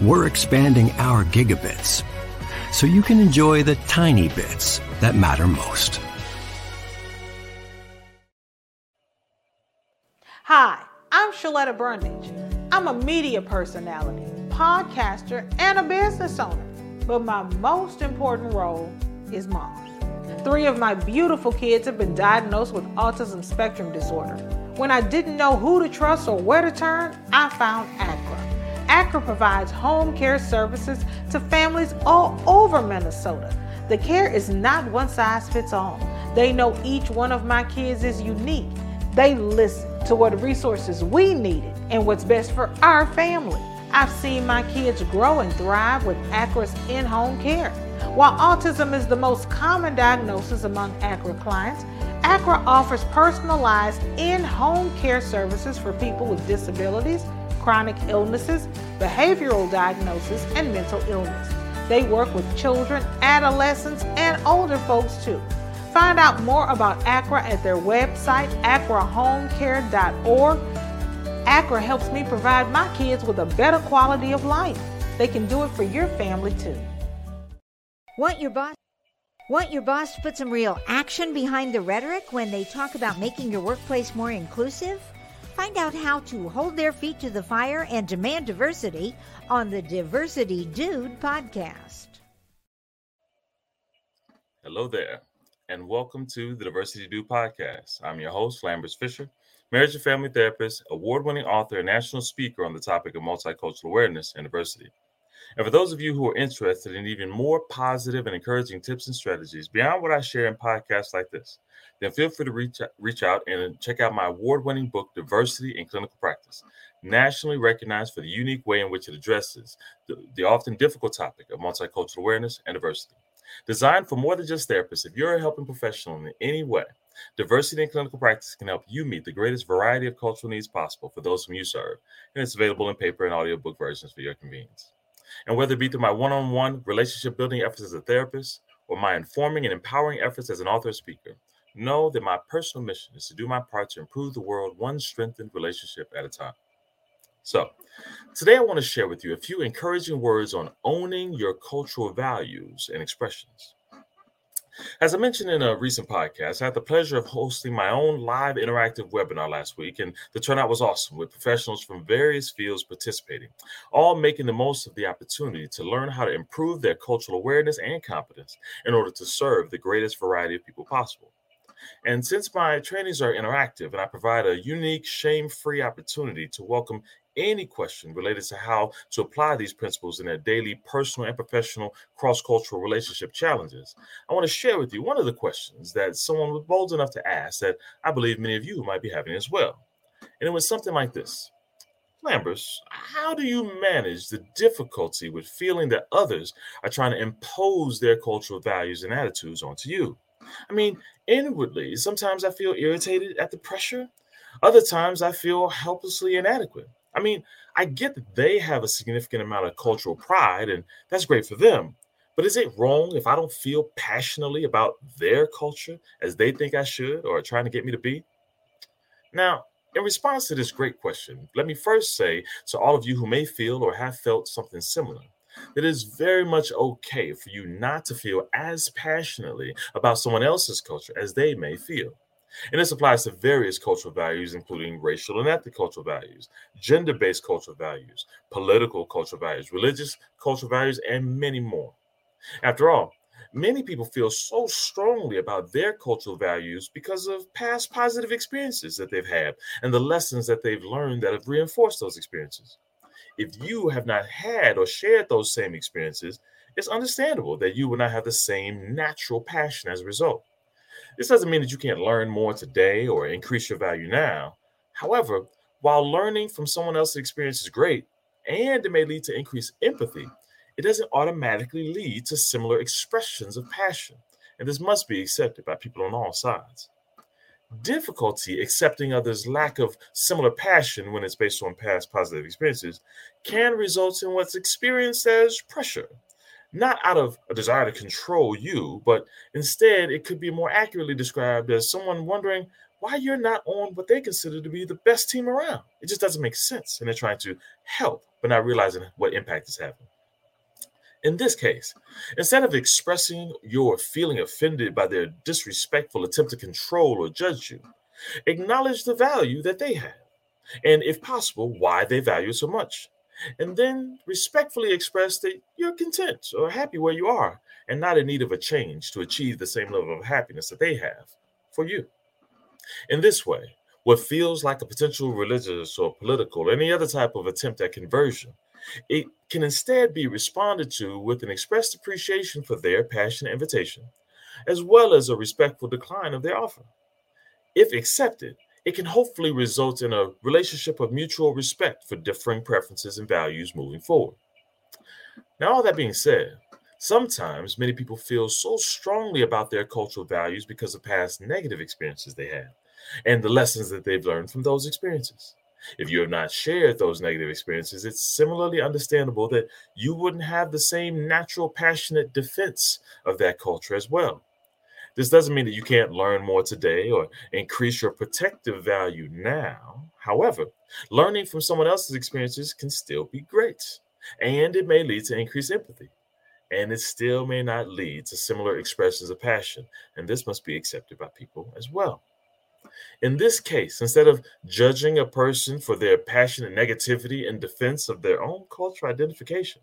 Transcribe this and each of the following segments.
We're expanding our gigabits so you can enjoy the tiny bits that matter most. Hi, I'm Shaletta Brundage. I'm a media personality, podcaster, and a business owner. But my most important role is mom. Three of my beautiful kids have been diagnosed with autism spectrum disorder. When I didn't know who to trust or where to turn, I found ACRA. ACRA provides home care services to families all over Minnesota. The care is not one size fits all. They know each one of my kids is unique. They listen to what resources we needed and what's best for our family. I've seen my kids grow and thrive with ACRA's in home care. While autism is the most common diagnosis among ACRA clients, ACRA offers personalized in home care services for people with disabilities, chronic illnesses, behavioral diagnosis, and mental illness. They work with children, adolescents, and older folks too. Find out more about ACRA at their website, acrahomecare.org. ACRA helps me provide my kids with a better quality of life. They can do it for your family too. Want your boss? Want your boss to put some real action behind the rhetoric when they talk about making your workplace more inclusive? Find out how to hold their feet to the fire and demand diversity on the Diversity Dude podcast. Hello there, and welcome to the Diversity Dude podcast. I'm your host, Lambers Fisher, marriage and family therapist, award winning author, and national speaker on the topic of multicultural awareness and diversity. And for those of you who are interested in even more positive and encouraging tips and strategies beyond what I share in podcasts like this, then feel free to reach out, reach out and check out my award-winning book, Diversity in Clinical Practice, nationally recognized for the unique way in which it addresses the, the often difficult topic of multicultural awareness and diversity. Designed for more than just therapists, if you're a helping professional in any way, Diversity in Clinical Practice can help you meet the greatest variety of cultural needs possible for those whom you serve, and it's available in paper and audiobook versions for your convenience. And whether it be through my one on one relationship building efforts as a therapist or my informing and empowering efforts as an author speaker, know that my personal mission is to do my part to improve the world one strengthened relationship at a time. So, today I want to share with you a few encouraging words on owning your cultural values and expressions. As I mentioned in a recent podcast, I had the pleasure of hosting my own live interactive webinar last week, and the turnout was awesome with professionals from various fields participating, all making the most of the opportunity to learn how to improve their cultural awareness and competence in order to serve the greatest variety of people possible. And since my trainings are interactive and I provide a unique, shame free opportunity to welcome any question related to how to apply these principles in their daily personal and professional cross cultural relationship challenges, I want to share with you one of the questions that someone was bold enough to ask that I believe many of you might be having as well. And it was something like this Lambers, how do you manage the difficulty with feeling that others are trying to impose their cultural values and attitudes onto you? I mean, inwardly, sometimes I feel irritated at the pressure. Other times I feel helplessly inadequate. I mean, I get that they have a significant amount of cultural pride, and that's great for them. But is it wrong if I don't feel passionately about their culture as they think I should or are trying to get me to be? Now, in response to this great question, let me first say to all of you who may feel or have felt something similar that it is very much okay for you not to feel as passionately about someone else's culture as they may feel. And this applies to various cultural values, including racial and ethnic cultural values, gender based cultural values, political cultural values, religious cultural values, and many more. After all, many people feel so strongly about their cultural values because of past positive experiences that they've had and the lessons that they've learned that have reinforced those experiences. If you have not had or shared those same experiences, it's understandable that you will not have the same natural passion as a result. This doesn't mean that you can't learn more today or increase your value now. However, while learning from someone else's experience is great and it may lead to increased empathy, it doesn't automatically lead to similar expressions of passion. And this must be accepted by people on all sides. Difficulty accepting others' lack of similar passion when it's based on past positive experiences can result in what's experienced as pressure not out of a desire to control you, but instead it could be more accurately described as someone wondering why you're not on what they consider to be the best team around. It just doesn't make sense. And they're trying to help, but not realizing what impact is having. In this case, instead of expressing your feeling offended by their disrespectful attempt to control or judge you, acknowledge the value that they have, and if possible, why they value so much and then respectfully express that you're content or happy where you are and not in need of a change to achieve the same level of happiness that they have for you. In this way, what feels like a potential religious or political or any other type of attempt at conversion, it can instead be responded to with an expressed appreciation for their passionate invitation, as well as a respectful decline of their offer. If accepted, it can hopefully result in a relationship of mutual respect for differing preferences and values moving forward. Now, all that being said, sometimes many people feel so strongly about their cultural values because of past negative experiences they had and the lessons that they've learned from those experiences. If you have not shared those negative experiences, it's similarly understandable that you wouldn't have the same natural, passionate defense of that culture as well. This doesn't mean that you can't learn more today or increase your protective value now. However, learning from someone else's experiences can still be great, and it may lead to increased empathy. And it still may not lead to similar expressions of passion, and this must be accepted by people as well. In this case, instead of judging a person for their passionate negativity in defense of their own cultural identification,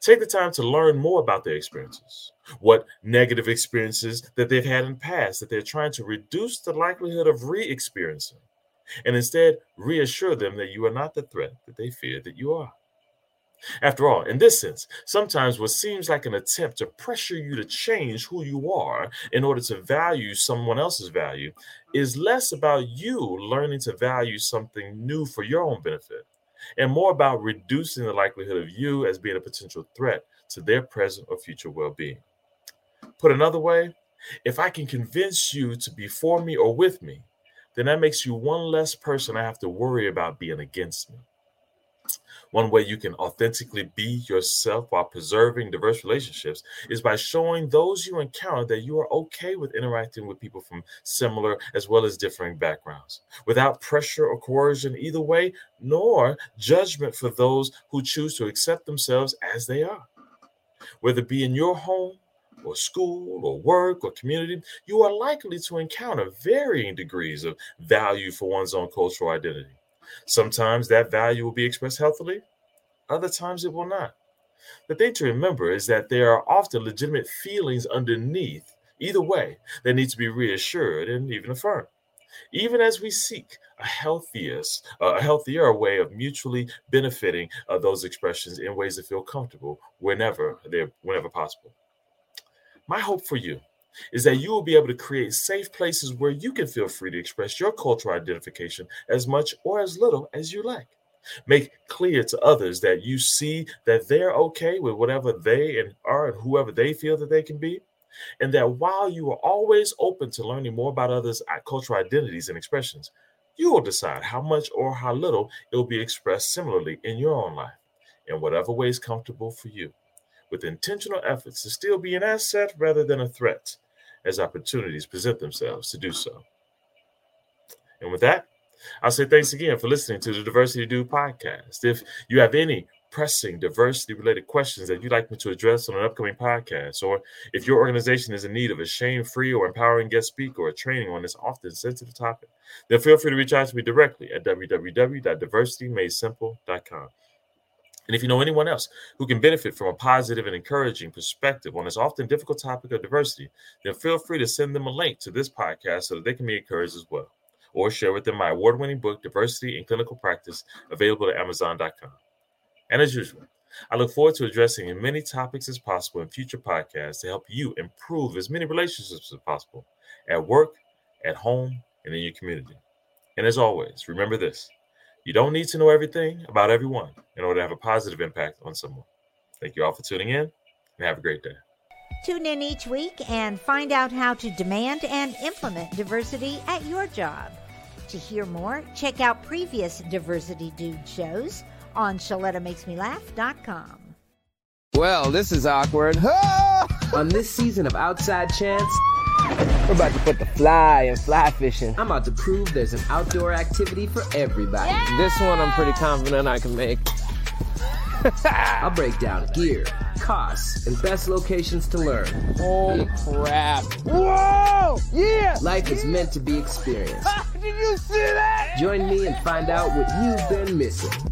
Take the time to learn more about their experiences, what negative experiences that they've had in the past that they're trying to reduce the likelihood of re experiencing, and instead reassure them that you are not the threat that they fear that you are. After all, in this sense, sometimes what seems like an attempt to pressure you to change who you are in order to value someone else's value is less about you learning to value something new for your own benefit and more about reducing the likelihood of you as being a potential threat to their present or future well being. Put another way, if I can convince you to be for me or with me, then that makes you one less person I have to worry about being against me. One way you can authentically be yourself while preserving diverse relationships is by showing those you encounter that you are okay with interacting with people from similar as well as differing backgrounds, without pressure or coercion either way, nor judgment for those who choose to accept themselves as they are. Whether it be in your home, or school or work or community, you are likely to encounter varying degrees of value for one's own cultural identity. Sometimes that value will be expressed healthily, other times it will not. The thing to remember is that there are often legitimate feelings underneath, either way, that need to be reassured and even affirmed. Even as we seek a healthiest, uh, a healthier way of mutually benefiting uh, those expressions in ways that feel comfortable whenever they're whenever possible. My hope for you is that you will be able to create safe places where you can feel free to express your cultural identification as much or as little as you like. Make clear to others that you see that they're okay with whatever they and are and whoever they feel that they can be. And that while you are always open to learning more about others' cultural identities and expressions, you will decide how much or how little it will be expressed similarly in your own life, in whatever way is comfortable for you, with intentional efforts to still be an asset rather than a threat as opportunities present themselves to do so. And with that, I'll say thanks again for listening to the Diversity Dude podcast. If you have any pressing diversity related questions that you'd like me to address on an upcoming podcast, or if your organization is in need of a shame free or empowering guest speaker or training on this often sensitive topic, then feel free to reach out to me directly at www.diversitymadesimple.com. And if you know anyone else who can benefit from a positive and encouraging perspective on this often difficult topic of diversity, then feel free to send them a link to this podcast so that they can be encouraged as well. Or share with them my award winning book, Diversity in Clinical Practice, available at Amazon.com. And as usual, I look forward to addressing as many topics as possible in future podcasts to help you improve as many relationships as possible at work, at home, and in your community. And as always, remember this you don't need to know everything about everyone in order to have a positive impact on someone. Thank you all for tuning in and have a great day. Tune in each week and find out how to demand and implement diversity at your job. To hear more, check out previous Diversity Dude shows on ShalettaMakesMeLaugh.com. Well, this is awkward. On this season of Outside Chance, We're about to put the fly and fly fishing. I'm about to prove there's an outdoor activity for everybody. This one I'm pretty confident I can make. I'll break down gear, costs, and best locations to learn. Holy crap. Whoa! Yeah! Life is meant to be experienced. Did you see that? Join me and find out what you've been missing.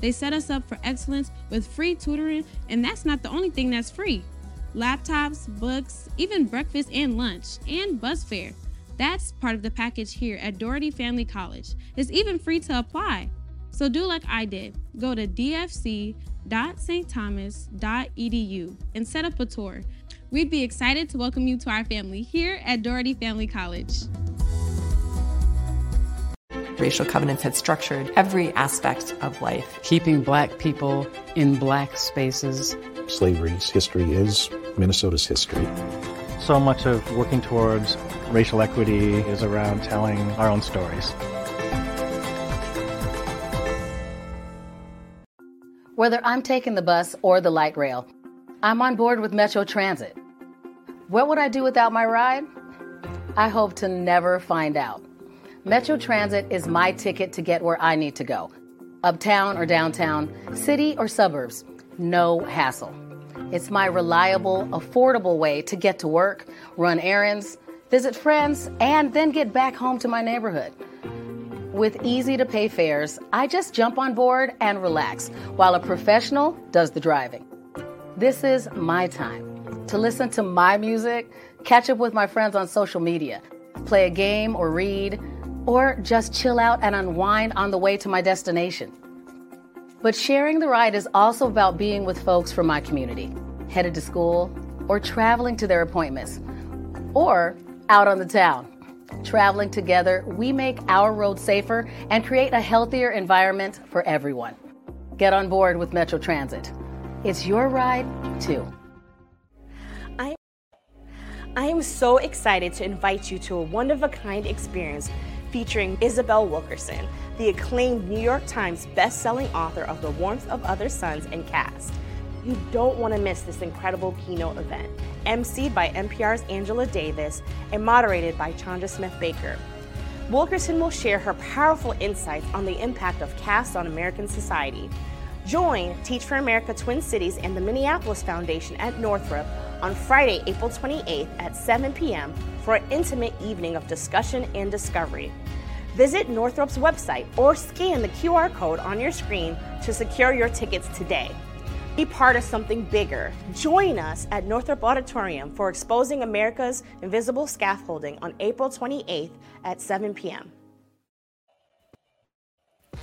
They set us up for excellence with free tutoring, and that's not the only thing that's free. Laptops, books, even breakfast and lunch, and bus fare. That's part of the package here at Dougherty Family College. It's even free to apply. So do like I did. Go to dfc.stthomas.edu and set up a tour. We'd be excited to welcome you to our family here at Dougherty Family College. Racial covenants had structured every aspect of life. keeping black people in black spaces. slavery's history is Minnesota's history. So much of working towards racial equity is around telling our own stories. Whether I'm taking the bus or the light rail, I'm on board with Metro Transit. What would I do without my ride? I hope to never find out. Metro Transit is my ticket to get where I need to go uptown or downtown, city or suburbs. No hassle. It's my reliable, affordable way to get to work, run errands, visit friends, and then get back home to my neighborhood. With easy to pay fares, I just jump on board and relax while a professional does the driving. This is my time to listen to my music, catch up with my friends on social media, play a game or read, or just chill out and unwind on the way to my destination. But sharing the ride is also about being with folks from my community, headed to school, or traveling to their appointments, or out on the town. Traveling together, we make our road safer and create a healthier environment for everyone. Get on board with Metro Transit. It's your ride, too. I, am so excited to invite you to a one of a kind experience featuring Isabel Wilkerson, the acclaimed New York Times best-selling author of The Warmth of Other Suns and Caste. You don't want to miss this incredible keynote event, emceed by MPR's Angela Davis and moderated by Chanda Smith Baker. Wilkerson will share her powerful insights on the impact of caste on American society. Join Teach for America Twin Cities and the Minneapolis Foundation at Northrop on Friday, April 28th at 7 p.m. for an intimate evening of discussion and discovery. Visit Northrop's website or scan the QR code on your screen to secure your tickets today. Be part of something bigger. Join us at Northrop Auditorium for Exposing America's Invisible Scaffolding on April 28th at 7 p.m.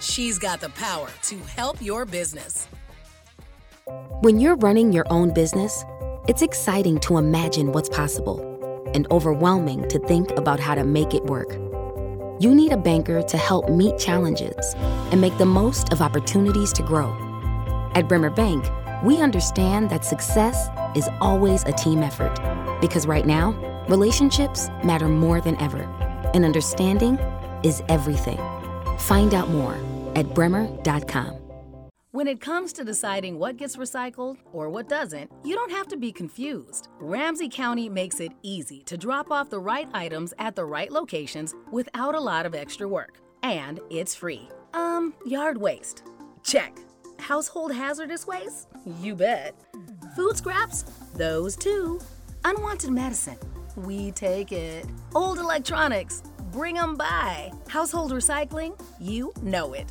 She's got the power to help your business. When you're running your own business, it's exciting to imagine what's possible and overwhelming to think about how to make it work. You need a banker to help meet challenges and make the most of opportunities to grow. At Bremer Bank, we understand that success is always a team effort because right now, relationships matter more than ever, and understanding is everything. Find out more at bremer.com. When it comes to deciding what gets recycled or what doesn't, you don't have to be confused. Ramsey County makes it easy to drop off the right items at the right locations without a lot of extra work. And it's free. Um, yard waste. Check. Household hazardous waste? You bet. Food scraps? Those too. Unwanted medicine? We take it. Old electronics? Bring them by. Household recycling? You know it.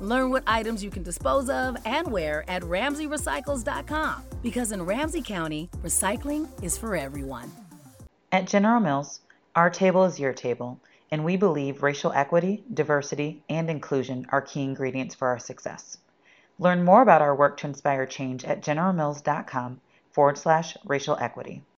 Learn what items you can dispose of and where at RamseyRecycles.com because in Ramsey County, recycling is for everyone. At General Mills, our table is your table, and we believe racial equity, diversity, and inclusion are key ingredients for our success. Learn more about our work to inspire change at generalmills.com forward slash racial equity.